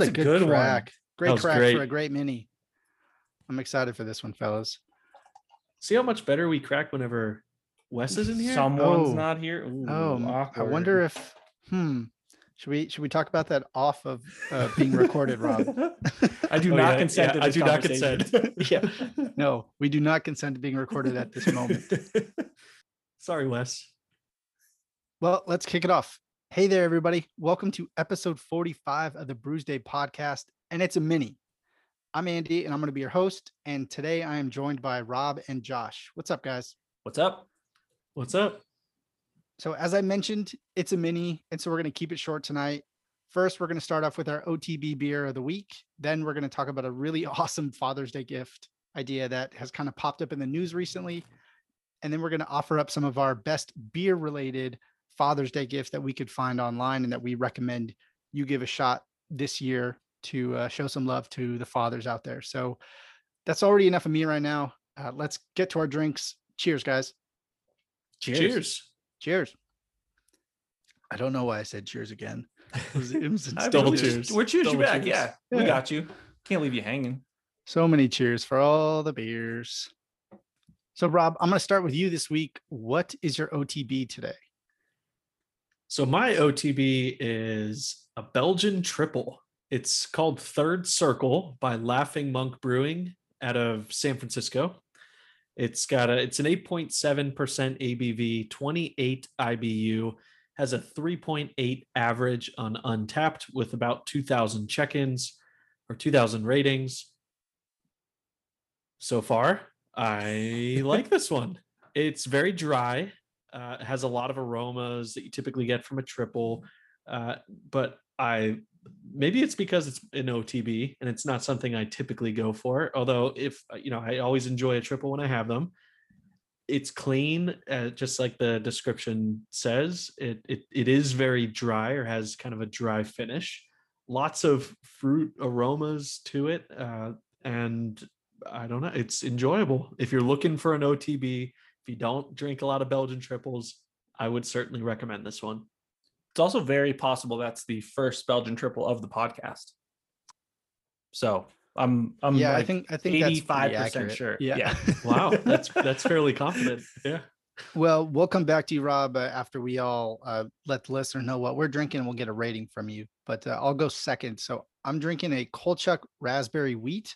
What a a good, good one. crack. Great was crack great. for a great mini. I'm excited for this one, fellas. See how much better we crack whenever Wes is in here. Someone's Oh. not here. Ooh, Oh, m- I awkward. wonder if hmm. Should we should we talk about that off of uh, being recorded, Rob? I do Oh, not yeah, consent yeah, to I do not consent. yeah. No, we do not consent to being recorded at this moment. Sorry, Wes. Well, let's kick it off. Hey there, everybody. Welcome to episode 45 of the Bruise Day podcast, and it's a mini. I'm Andy, and I'm going to be your host. And today I am joined by Rob and Josh. What's up, guys? What's up? What's up? So, as I mentioned, it's a mini, and so we're going to keep it short tonight. First, we're going to start off with our OTB beer of the week. Then, we're going to talk about a really awesome Father's Day gift idea that has kind of popped up in the news recently. And then, we're going to offer up some of our best beer related Father's Day gifts that we could find online and that we recommend you give a shot this year to uh, show some love to the fathers out there. So, that's already enough of me right now. Uh, let's get to our drinks. Cheers, guys. Cheers. Cheers. Cheers. I don't know why I said cheers again. It was, it was I double mean, cheers. We're cheers you back. cheers. Yeah, Yeah. we got you. Can't leave you hanging. So many cheers for all the beers. So, Rob, I'm going to start with you this week. What is your OTB today? So my OTB is a Belgian triple. It's called Third Circle by Laughing Monk Brewing out of San Francisco. It's got a it's an 8.7% ABV, 28 IBU, has a 3.8 average on Untappd with about 2000 check-ins or 2000 ratings. So far, I like this one. It's very dry uh, has a lot of aromas that you typically get from a triple. Uh, but I maybe it's because it's an OTB and it's not something I typically go for. Although if uh, you know, I always enjoy a triple when I have them. It's clean, uh, just like the description says. It, it it is very dry or has kind of a dry finish. Lots of fruit aromas to it, uh, and I don't know. It's enjoyable if you're looking for an OTB you don't drink a lot of Belgian triples, I would certainly recommend this one. It's also very possible that's the first Belgian triple of the podcast. So I'm I'm yeah, I think I think that's eighty five pretty percent accurate. sure. Yeah. yeah. Wow, that's that's fairly confident. Yeah. Well, we'll come back to you, Rob, uh, after we all uh, let the listener know what we're drinking. and We'll get a rating from you, but uh, I'll go second. So I'm drinking a Colchuck Raspberry Wheat.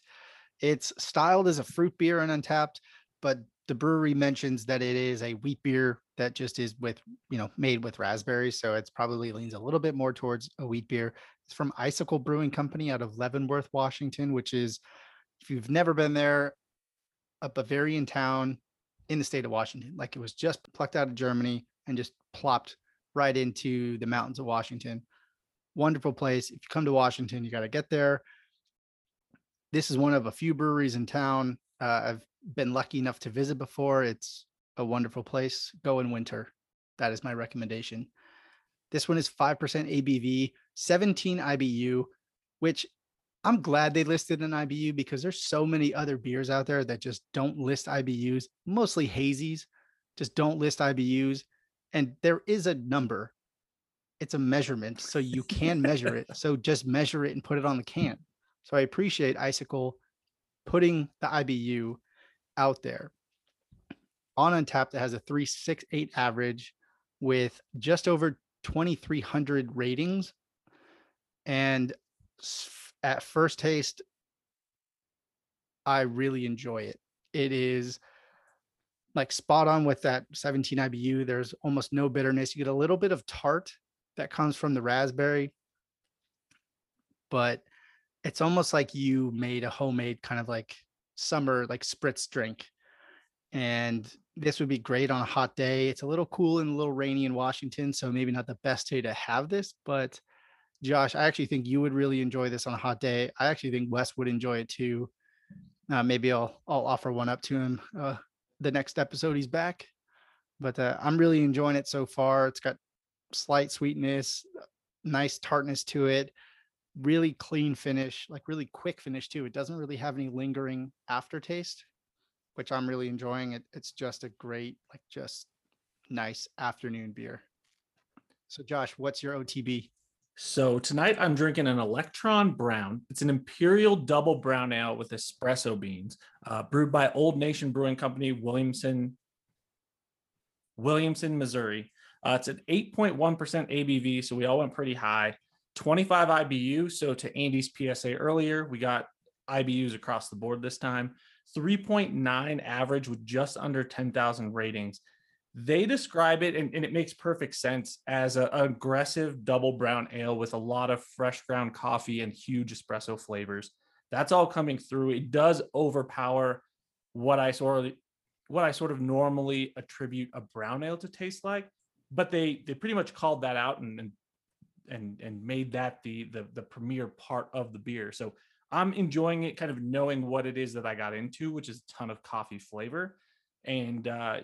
It's styled as a fruit beer and Untappd, but the brewery mentions that it is a wheat beer that just is with, you know, made with raspberries. So it's probably leans a little bit more towards a wheat beer. It's from Icicle Brewing Company out of Leavenworth, Washington, which is, if you've never been there, a Bavarian town in the state of Washington. Like it was just plucked out of Germany and just plopped right into the mountains of Washington. Wonderful place. If you come to Washington, you got to get there. This is one of a few breweries in town. Uh, I've been lucky enough to visit before. It's a wonderful place. Go in winter. That is my recommendation. This one is 5% ABV, 17 IBU, which I'm glad they listed an IBU because there's so many other beers out there that just don't list IBUs, mostly hazies, just don't list IBUs. And there is a number, it's a measurement. So you can measure it. So just measure it and put it on the can. So I appreciate Icicle putting the IBU out there. On Untappd, that has a 368 average with just over 2,300 ratings. And at first taste, I really enjoy it. It is like spot on with that 17 IBU. There's almost no bitterness. You get a little bit of tart that comes from the raspberry, but it's almost like you made a homemade kind of like summer like spritz drink. And this would be great on a hot day. It's a little cool and a little rainy in Washington, so maybe not the best day to have this, but Josh, I actually think you would really enjoy this on a hot day. I actually think Wes would enjoy it too. Uh, maybe I'll I'll offer one up to him uh, the next episode he's back. But uh, I'm really enjoying it so far. It's got slight sweetness, nice tartness to it, really clean finish, like really quick finish too. It doesn't really have any lingering aftertaste, which I'm really enjoying. It it's just a great, like just nice afternoon beer. So Josh, what's your OTB? So tonight I'm drinking an Electron Brown. It's an Imperial Double Brown Ale with espresso beans, uh, brewed by Old Nation Brewing Company, Williamston, Williamston, Missouri. Uh, it's an 8.1% ABV, so we all went pretty high. 25 IBU. So to Andy's PSA earlier, we got IBUs across the board this time. 3.9 average with just under 10,000 ratings. They describe it, and, and it makes perfect sense, as an aggressive double brown ale with a lot of fresh ground coffee and huge espresso flavors. That's all coming through. It does overpower what I sort of what I sort of normally attribute a brown ale to taste like, but they they pretty much called that out and and and, and made that the, the the premier part of the beer. So I'm enjoying it, kind of knowing what it is that I got into, which is a ton of coffee flavor, and uh,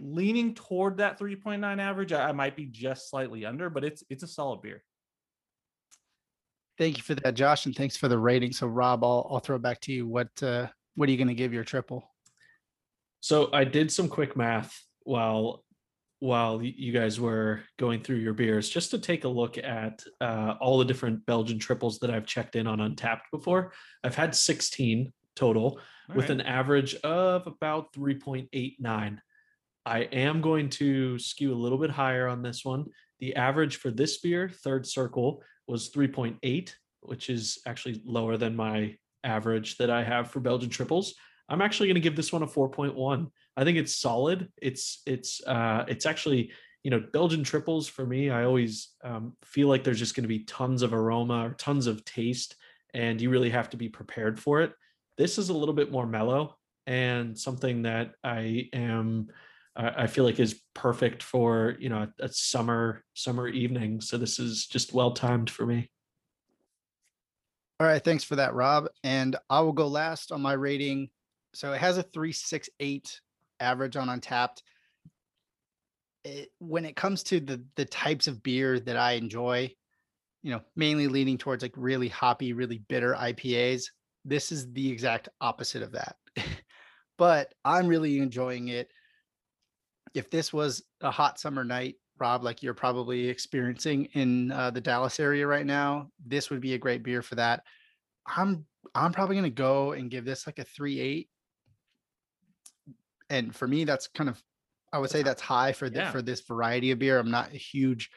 leaning toward that 3.9 average. I, I might be just slightly under, but it's it's a solid beer. Thank you for that, Josh, and thanks for the rating. So, Rob, I'll I'll throw it back to you. What uh, what are you going to give your triple? So I did some quick math while while you guys were going through your beers, just to take a look at uh, all the different Belgian triples that I've checked in on Untappd before. I've had 16 total All with right. an average of about 3.89. I am going to skew a little bit higher on this one. The average for this beer, Third Circle, was 3.8, which is actually lower than my average that I have for Belgian triples. I'm actually going to give this one a 4.1. I think it's solid. It's it's uh it's actually you know Belgian triples for me. I always um, feel like there's just going to be tons of aroma or tons of taste, and you really have to be prepared for it. This is a little bit more mellow and something that I am I I feel like is perfect for you know a, a summer summer evening. So this is just well timed for me. All right, thanks for that, Rob. And I will go last on my rating. So it has a 368 average on Untappd. It, when it comes to the the types of beer that I enjoy, you know, mainly leaning towards like really hoppy, really bitter IPAs, this is the exact opposite of that. but I'm really enjoying it. If this was a hot summer night, Rob, like you're probably experiencing in uh, the Dallas area right now, this would be a great beer for that. I'm I'm probably gonna go and give this like a three eight. And for me, that's kind of I would say that's high for the, Yeah. for this variety of beer. I'm not a huge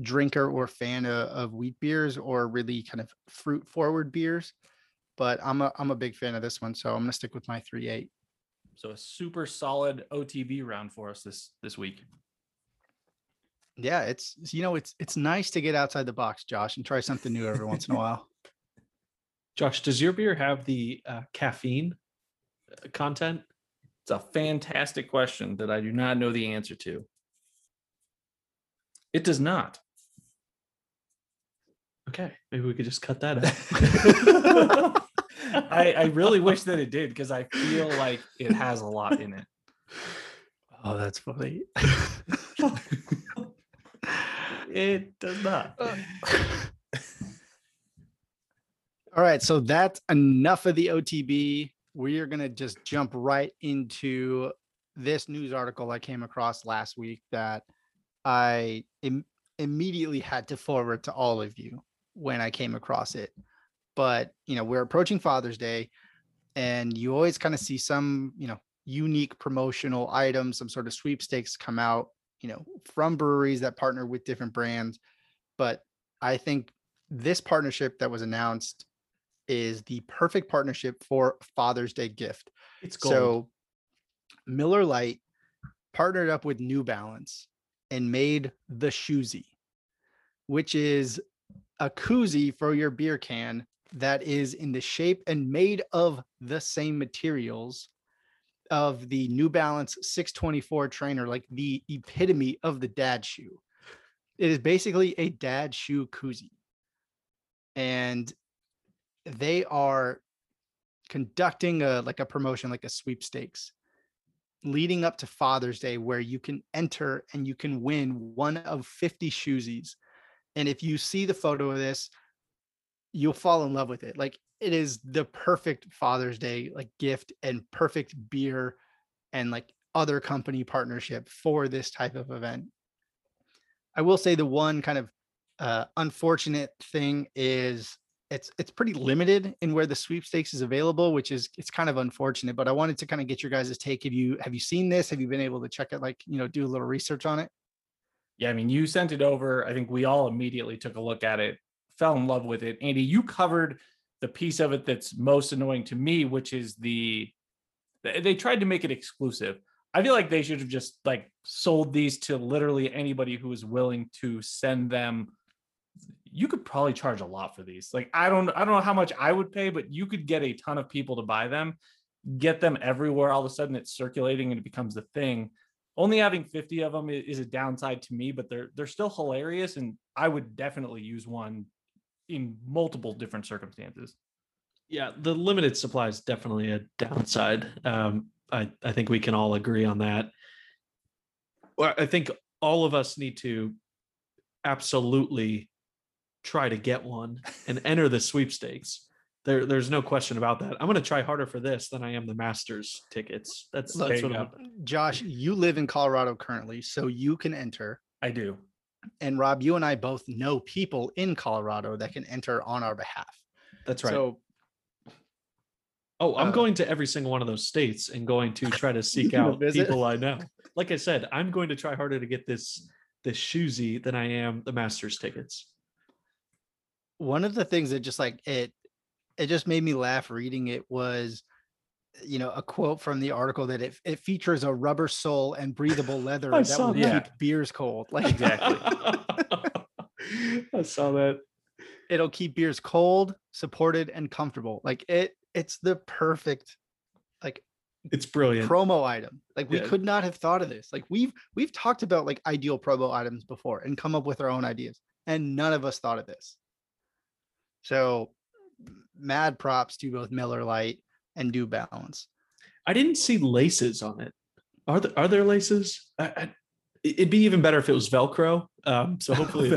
drinker or fan of, of wheat beers or really kind of fruit forward beers, but I'm a I'm a big fan of this one, so I'm gonna stick with my three eight. So a super solid OTB round for us this this week. Yeah, it's you know it's it's nice to get outside the box, Josh, and try something new every once in a while. Josh, does your beer have the uh, caffeine uh, content? It's a fantastic question that I do not know the answer to. It does not. Okay, maybe we could just cut that out. I, I really wish that it did because I feel like it has a lot in it. Oh, that's funny. It does not. Uh. All right, so that's enough of the OTB. We are going to just jump right into this news article I came across last week that I Im- immediately had to forward to all of you when I came across it. But, you know, we're approaching Father's Day and you always kind of see some, you know, unique promotional items, some sort of sweepstakes come out, you know, from breweries that partner with different brands. But I think this partnership that was announced is the perfect partnership for Father's Day gift. it's gold. So Miller Lite partnered up with New Balance and made the Shoezie, which is a koozie for your beer can that is in the shape and made of the same materials of the New Balance 624 trainer, like the epitome of the dad shoe. It is basically a dad shoe koozie. And they are conducting a like a promotion like a sweepstakes leading up to Father's Day where you can enter and you can win one of 50 shoezies. And if you see the photo of this, you'll fall in love with it. Like it is the perfect Father's Day like gift and perfect beer and like other company partnership for this type of event. I will say the one kind of Uh, unfortunate thing is it's it's pretty limited in where the sweepstakes is available, which is it's kind of unfortunate. But I wanted to kind of get your guys' take. Have you have you seen this? Have you been able to check it? Like you know, do a little research on it. Yeah, I mean, you sent it over. I think we all immediately took a look at it, fell in love with it. Andy, you covered the piece of it that's most annoying to me, which is the they tried to make it exclusive. I feel like they should have just like sold these to literally anybody who was willing to send them. You could probably charge a lot for these. Like I don't I don't know how much I would pay, but you could get a ton of people to buy them, get them everywhere. All of a sudden it's circulating and it becomes the thing. Only having 50 of them is a downside to me, but they're they're still hilarious and I would definitely use one in multiple different circumstances. Yeah, the limited supply is definitely a downside. Um, I, I think we can all agree on that. I think all of us need to absolutely try to get one and enter the sweepstakes. There, there's no question about that. I'm going to try harder for this than I am the Masters tickets. That's Look, that's you what I'm. Josh, you live in Colorado currently, so you can enter. I do. And Rob, you and I both know people in Colorado that can enter on our behalf. That's right. So oh, I'm uh, going to every single one of those states and going to try to seek out visit? people I know. Like I said, I'm going to try harder to get this this shoezie than I am the Masters tickets. One of the things that just like it it just made me laugh reading it was you know a quote from the article that it, it features a rubber sole and breathable leather that will that. keep beers cold like Exactly. I saw that. it'll keep beers cold supported and comfortable like it it's the perfect like It's brilliant. promo item like we Yeah. could not have thought of this like we've we've talked about like ideal promo items before and come up with our own ideas and none of us thought of this so mad props to both miller Lite and New balance I didn't see laces on it. Are there are there laces? I, I, it'd be even better if it was Velcro. Um, so hopefully,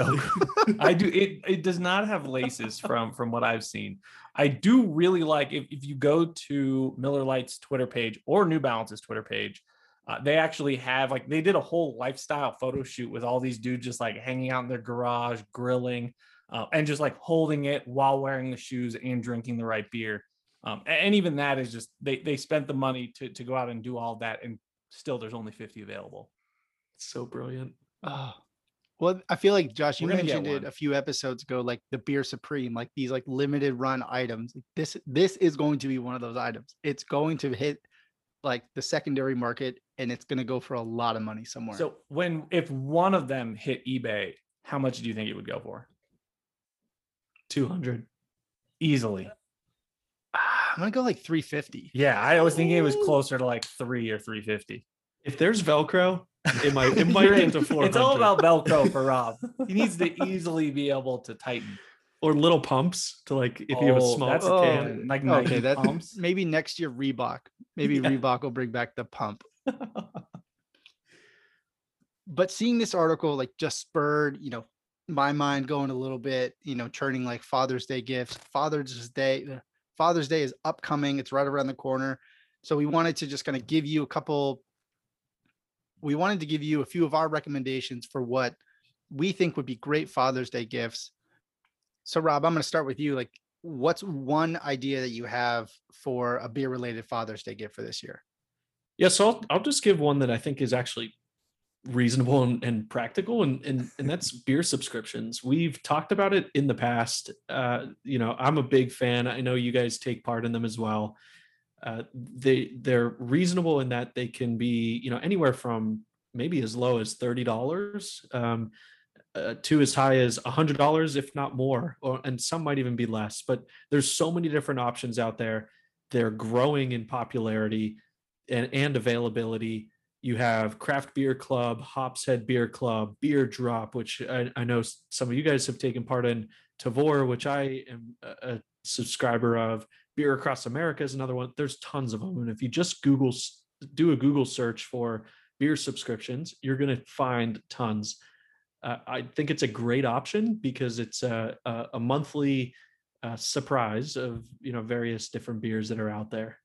I do it it does not have laces from from what I've seen. I do really like if, if you go to Miller Lite's Twitter page or New Balance's Twitter page, uh, they actually have like they did a whole lifestyle photo shoot with all these dudes just like hanging out in their garage, grilling, uh, and just like holding it while wearing the shoes and drinking the right beer. Um, and, even that is just they they spent the money to to go out and do all that, and still there's only 50 available. so brilliant. Oh, well, I feel like Josh, you We're gonna get mentioned it a few episodes ago, like the beer supreme, like these like limited run items. Like, This this is going to be one of those items. It's going to hit like the secondary market and it's going to go for a lot of money somewhere. So when if one of them hit eBay, how much do you think it would go for? Two hundred. Easily. Ah, I'm gonna go like 350. Yeah, I was thinking it was closer to like three or three fifty. If there's Velcro, it might it might You're get to four It's all about Velcro for Rob. He needs to easily be able to tighten. or little pumps to like if you have a Oh, small that's Oh, can. like Okay, Nike that pumps. maybe next year Reebok. Maybe Yeah. Reebok will bring back the pump. but seeing this article like just spurred you know my mind going a little bit you know turning like father's day gifts father's day uh, father's day is upcoming it's right around the corner so we wanted to just kind of give you a couple we wanted to give you a few of our recommendations for what we think would be great father's day gifts. So rob i'm going to start with you like what's one idea that you have for a beer related father's day gift for this year? Yeah, so I'll, I'll just give one that I think is actually reasonable and, and practical, and, and and that's beer subscriptions. We've talked about it in the past. Uh, you know, I'm a big fan. I know you guys take part in them as well. Uh, they they're reasonable in that they can be you know anywhere from maybe as low as thirty dollars um, uh, to as high as a hundred dollars, if not more, or and some might even be less. But there's so many different options out there. They're growing in popularity and, and availability. You have Craft Beer Club, Hops Head Beer Club, Beer Drop, which I, I know some of you guys have taken part in. Tavour, which I am a, subscriber of. Beer Across America is another one. There's tons of them, and if you just Google, do a Google search for beer subscriptions, you're going to find tons. Uh, I think it's a great option because it's a, a, a monthly uh, surprise of you know various different beers that are out there.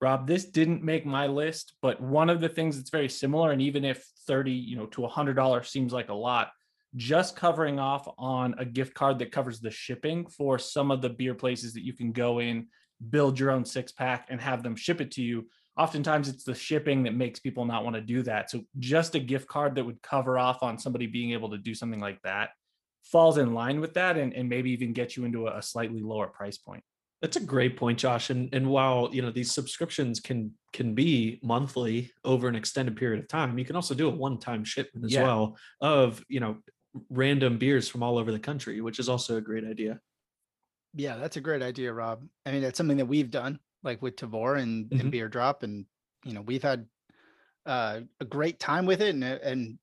Rob, this didn't make my list, but one of the things that's very similar, and even if 30, you know, to a hundred dollars seems like a lot, just covering off on a gift card that covers the shipping for some of the beer places that you can go in, build your own six pack, and have them ship it to you. Oftentimes, it's the shipping that makes people not want to do that. So, just a gift card that would cover off on somebody being able to do something like that falls in line with that and, and maybe even get you into a, a slightly lower price point. That's a great point, Josh. And and while you know these subscriptions can can be monthly over an extended period of time, you can also do a one-time shipment as Yeah. well of you know random beers from all over the country, which is also a great idea. Yeah, that's a great idea, Rob. I mean, that's something that we've done, like with Tavour and, Mhm. and Beer Drop, and you know, we've had uh, a great time with it, and and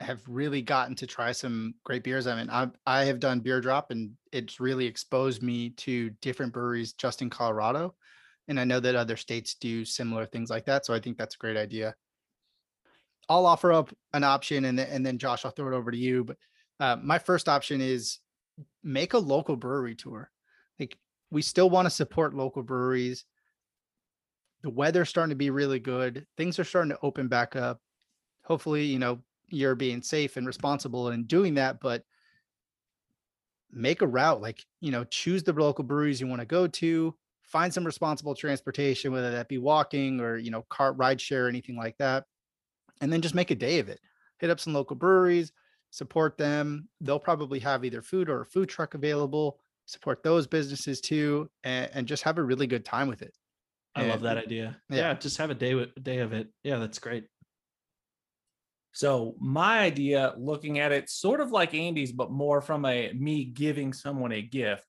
have really gotten to try some great beers. I mean, I I have done Beer Drop, and it's really exposed me to different breweries just in Colorado, and I know that other states do similar things like that. So I think that's a great idea. I'll offer up an option, and and then Josh, I'll throw it over to you. But uh, my first option is make a local brewery tour like we still want to support local breweries. The weather's starting to be really good. Things are starting to open back up. Hopefully, you know, you're being safe and responsible in doing that, but make a route like, you know, choose the local breweries you want to go to, find some responsible transportation, whether that be walking or, you know, cart ride share, anything like that. And then just make a day of it. Hit up some local breweries, support them. They'll probably have either food or a food truck available support those businesses too and, and just have a really good time with it I love that idea. yeah. Yeah. just have a day with day of it. Yeah, that's great. So my idea, looking at it sort of like Andy's, but more from a me giving someone a gift.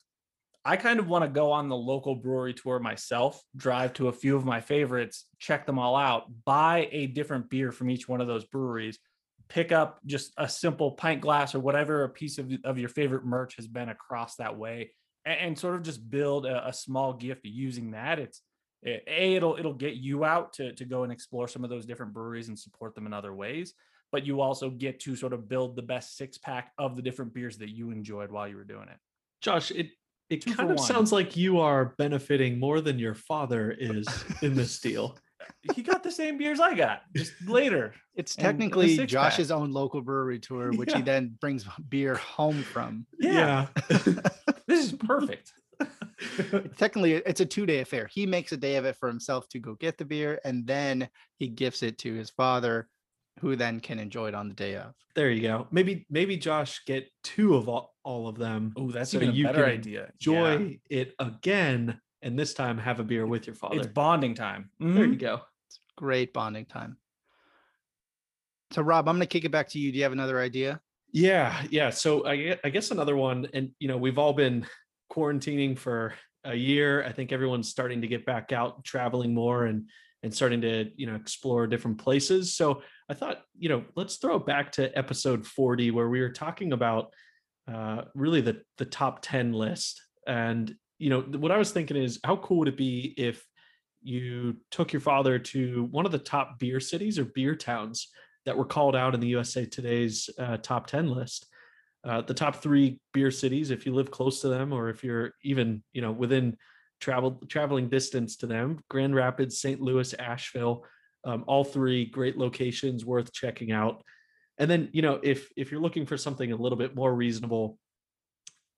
I kind of want to go on the local brewery tour myself, drive to a few of my favorites, check them all out, buy a different beer from each one of those breweries, pick up just a simple pint glass or whatever a piece of, of your favorite merch has been across that way, and, and sort of just build a, a small gift using that. It's a it'll it'll get you out to to go and explore some of those different breweries and support them in other ways but you also get to sort of build the best six pack of the different beers that you enjoyed while you were doing it. Josh, it it Two kind of one. sounds like you are benefiting more than your father is in this deal. He got the same beers I got just later. it's technically six-pack. josh's own local brewery tour which he then brings beer home from Yeah, this is perfect. technically it's a two day affair he makes a day of it for himself to go get the beer and then he gifts it to his father who then can enjoy it on the day of there you go. Maybe maybe Josh get two of all, all of them. Oh, that's So even a you better can idea. Enjoy Yeah. it again, and this time have a beer with your father. It's bonding time. there Mhm. you go. It's great bonding time so rob i'm going to kick it back to you do you have another idea Yeah, yeah. So I, I guess another one, and you know, we've all been quarantining for a year. I think everyone's starting to get back out, traveling more, and and starting to you know explore different places. So I thought, you know, let's throw back to episode forty where we were talking about uh, really the the top ten list. And you know, what I was thinking is, how cool would it be if you took your father to one of the top beer cities or beer towns that were called out in the USA Today's uh, top 10 list. Uh, the top three beer cities, if you live close to them, or if you're even, you know, within travel traveling distance to them, Grand Rapids, St. Louis, Asheville, um, all three great locations worth checking out. And then, you know, if if you're looking for something a little bit more reasonable,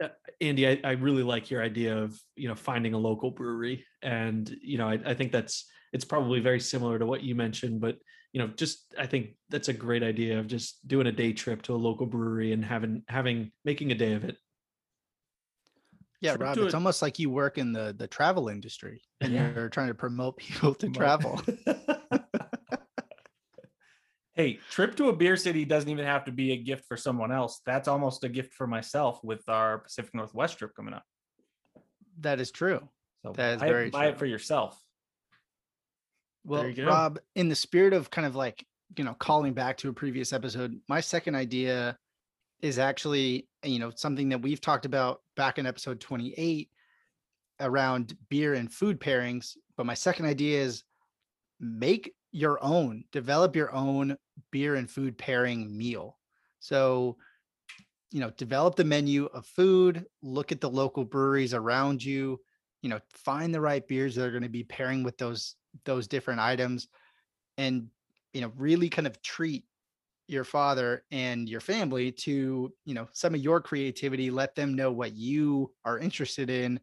uh, Andy, I, I really like your idea of you know finding a local brewery, and you know I, I think that's it's probably very similar to what you mentioned, but you know just I think that's a great idea of just doing a day trip to a local brewery and having having making a day of it. Yeah Trip rob it's a- almost like you work in the the travel industry and Yeah. you're trying to promote people to travel Hey, trip to a beer city doesn't even have to be a gift for someone else. That's almost a gift for myself with our Pacific Northwest trip coming up. that is true So That is buy, it- very buy it for yourself. Well, you. Rob, in the spirit of kind of like, you know, calling back to a previous episode, my second idea is actually, eh, you know, something that we've talked about back in episode 28 around beer and food pairings. But my second idea is make your own, develop your own beer and food pairing meal. So, you know, develop the menu of food, look at the local breweries around you, you know, find the right beers that are going to be pairing with those those different items and you know really kind of treat your father and your family to you know some of your creativity let them know what you are interested in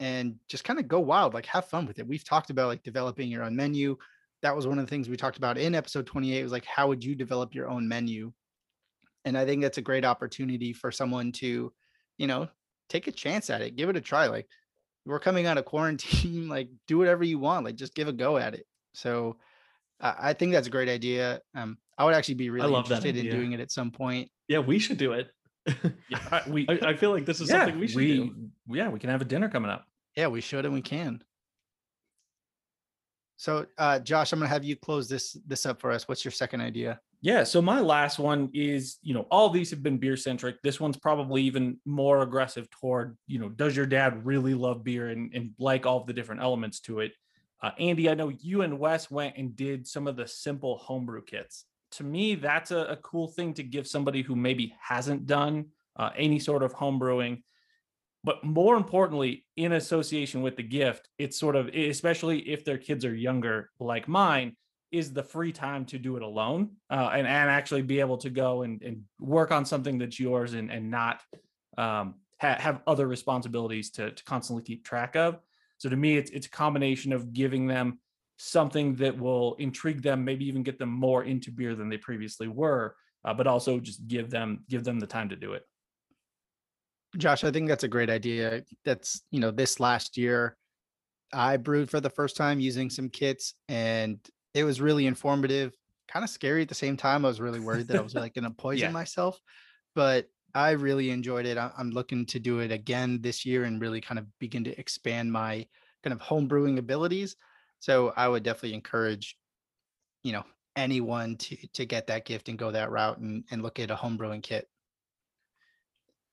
and just kind of go wild like have fun with it. We've talked about like developing your own menu. That was one of the things we talked about in episode 28 was like how would you develop your own menu? And i think that's a great opportunity for someone to you know take a chance at it give it a try like we're coming out of quarantine like do whatever you want like just give a go at it. So I I think that's a great idea. Um, I would actually be really love interested in doing it at some point. Yeah, we should do it. Yeah, I- we I, I feel like this is yeah, something we should we, do. yeah, we can have a dinner coming up. Yeah, we should and we can. So, uh, Josh, I'm gonna have you close this this up for us. What's your second idea? Yeah. So my last one is, you know, all these have been beer centric. This one's probably even more aggressive toward, you know, does your dad really love beer and, and like all of the different elements to it? Uh, Andy, I know you and Wes went and did some of the simple homebrew kits. To me, that's a, a cool thing to give somebody who maybe hasn't done uh, any sort of homebrewing. But more importantly, in association with the gift, it's sort of, especially if their kids are younger, like mine, is the free time to do it alone uh, and, and actually be able to go and, and work on something that's yours and, and not um, ha- have other responsibilities to, to constantly keep track of. So to me, it's, it's a combination of giving them something that will intrigue them, maybe even get them more into beer than they previously were, uh, but also just give them give them the time to do it. Josh, I think that's a great idea. That's you know, this last year, I brewed for the first time using some kits, and it was really informative. Kind of scary at the same time. I was really worried that I was like going to poison Yeah. myself, but I really enjoyed it. I'm looking to do it again this year and really kind of begin to expand my kind of home brewing abilities. So I would definitely encourage, you know, anyone to to get that gift and go that route and, and look at a home brewing kit.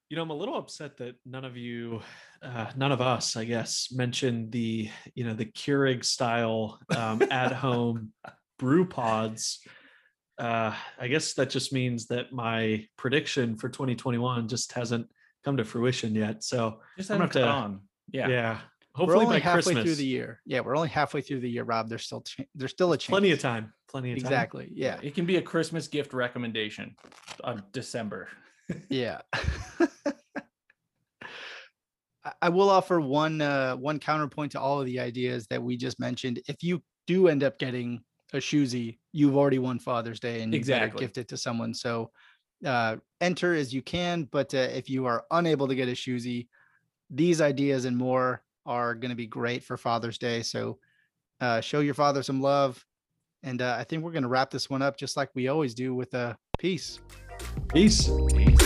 You know, I'm a little upset that none of you, uh, none of us, I guess, mentioned the, you know, the Keurig style um, at home brew pods. Uh, I guess that just means that my prediction for 2021 just hasn't come to fruition yet. So Just I'm have gonna have to- on. yeah, Yeah. We're only by halfway Christmas. through the year. Yeah, we're only halfway through the year, Rob. There's still ch- there's still a chance. Plenty of time. Plenty of time. Exactly. Yeah. It can be a Christmas gift recommendation on December. Yeah. I- I will offer one uh, one counterpoint to all of the ideas that we just mentioned. If you do end up getting a shoezie, you've already won Father's Day and you better Exactly. gift it to someone. So uh, enter as you can, but uh, if you are unable to get a shoezie, these ideas and more are going to be great for Father's Day. So uh, show your father some love. And uh, I think we're going to wrap this one up just like we always do with a peace. Peace. peace.